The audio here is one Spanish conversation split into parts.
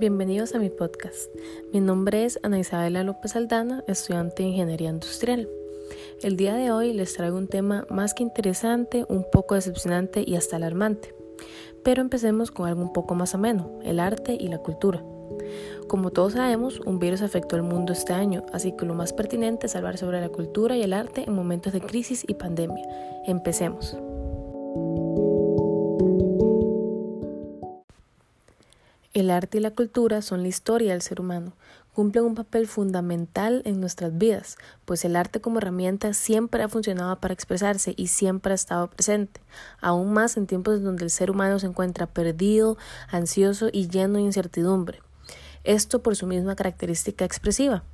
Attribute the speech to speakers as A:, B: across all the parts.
A: bienvenidos a mi podcast. Mi nombre es Ana Isabela López Aldana, estudiante de Ingeniería Industrial. El día de hoy les traigo un tema más que interesante, un poco decepcionante y hasta alarmante. Pero empecemos con algo un poco más ameno, el arte y la cultura. Como todos sabemos, un virus afectó al mundo este año, así que lo más pertinente es hablar sobre la cultura y el arte en momentos de crisis y pandemia. Empecemos. El arte y la cultura son la historia del ser humano, cumplen un papel fundamental en nuestras vidas, pues el arte como herramienta siempre ha funcionado para expresarse y siempre ha estado presente, aún más en tiempos donde el ser humano se encuentra perdido, ansioso y lleno de incertidumbre. Esto por su misma característica expresiva.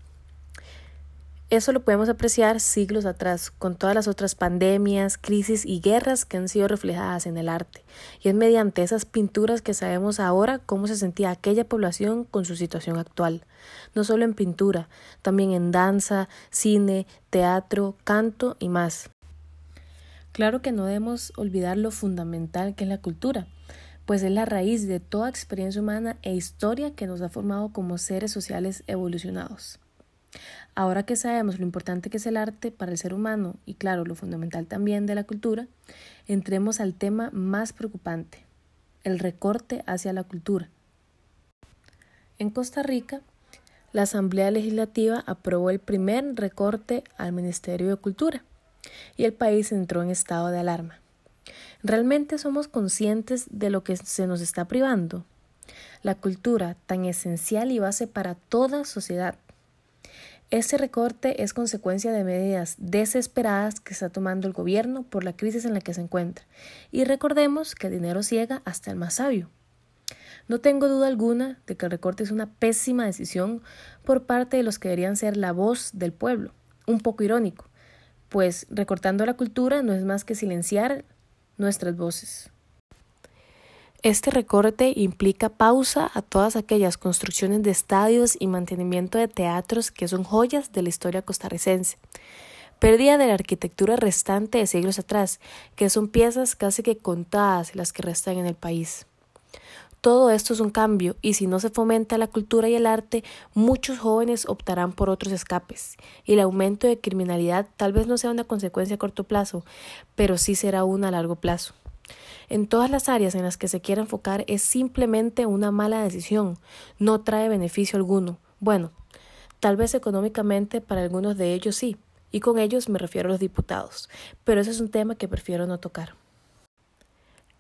A: Eso lo podemos apreciar siglos atrás, con todas las otras pandemias, crisis y guerras que han sido reflejadas en el arte. Y es mediante esas pinturas que sabemos ahora cómo se sentía aquella población con su situación actual. No solo en pintura, también en danza, cine, teatro, canto y más. Claro que no debemos olvidar lo fundamental que es la cultura, pues es la raíz de toda experiencia humana e historia que nos ha formado como seres sociales evolucionados. Ahora que sabemos lo importante que es el arte para el ser humano y claro, lo fundamental también de la cultura, entremos al tema más preocupante, el recorte hacia la cultura. En Costa Rica, la Asamblea Legislativa aprobó el primer recorte al Ministerio de Cultura y el país entró en estado de alarma. ¿Realmente somos conscientes de lo que se nos está privando? La cultura, tan esencial y base para toda sociedad, este recorte es consecuencia de medidas desesperadas que está tomando el gobierno por la crisis en la que se encuentra. Y recordemos que el dinero ciega hasta el más sabio. No tengo duda alguna de que el recorte es una pésima decisión por parte de los que deberían ser la voz del pueblo. Un poco irónico, pues recortando la cultura no es más que silenciar nuestras voces. Este recorte implica pausa a todas aquellas construcciones de estadios y mantenimiento de teatros que son joyas de la historia costarricense. Pérdida de la arquitectura restante de siglos atrás, que son piezas casi que contadas las que restan en el país. Todo esto es un cambio y si no se fomenta la cultura y el arte, muchos jóvenes optarán por otros escapes y el aumento de criminalidad tal vez no sea una consecuencia a corto plazo, pero sí será una a largo plazo en todas las áreas en las que se quiera enfocar es simplemente una mala decisión, no trae beneficio alguno. Bueno, tal vez económicamente para algunos de ellos sí, y con ellos me refiero a los diputados, pero ese es un tema que prefiero no tocar.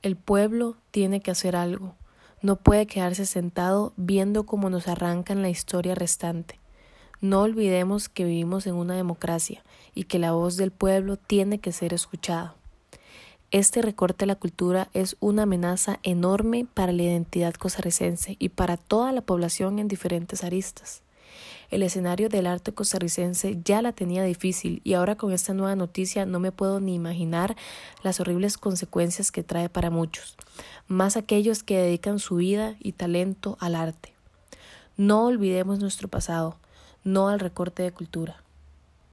A: El pueblo tiene que hacer algo, no puede quedarse sentado viendo cómo nos arrancan la historia restante. No olvidemos que vivimos en una democracia y que la voz del pueblo tiene que ser escuchada. Este recorte a la cultura es una amenaza enorme para la identidad costarricense y para toda la población en diferentes aristas. El escenario del arte costarricense ya la tenía difícil y ahora con esta nueva noticia no me puedo ni imaginar las horribles consecuencias que trae para muchos, más aquellos que dedican su vida y talento al arte. No olvidemos nuestro pasado, no al recorte de cultura.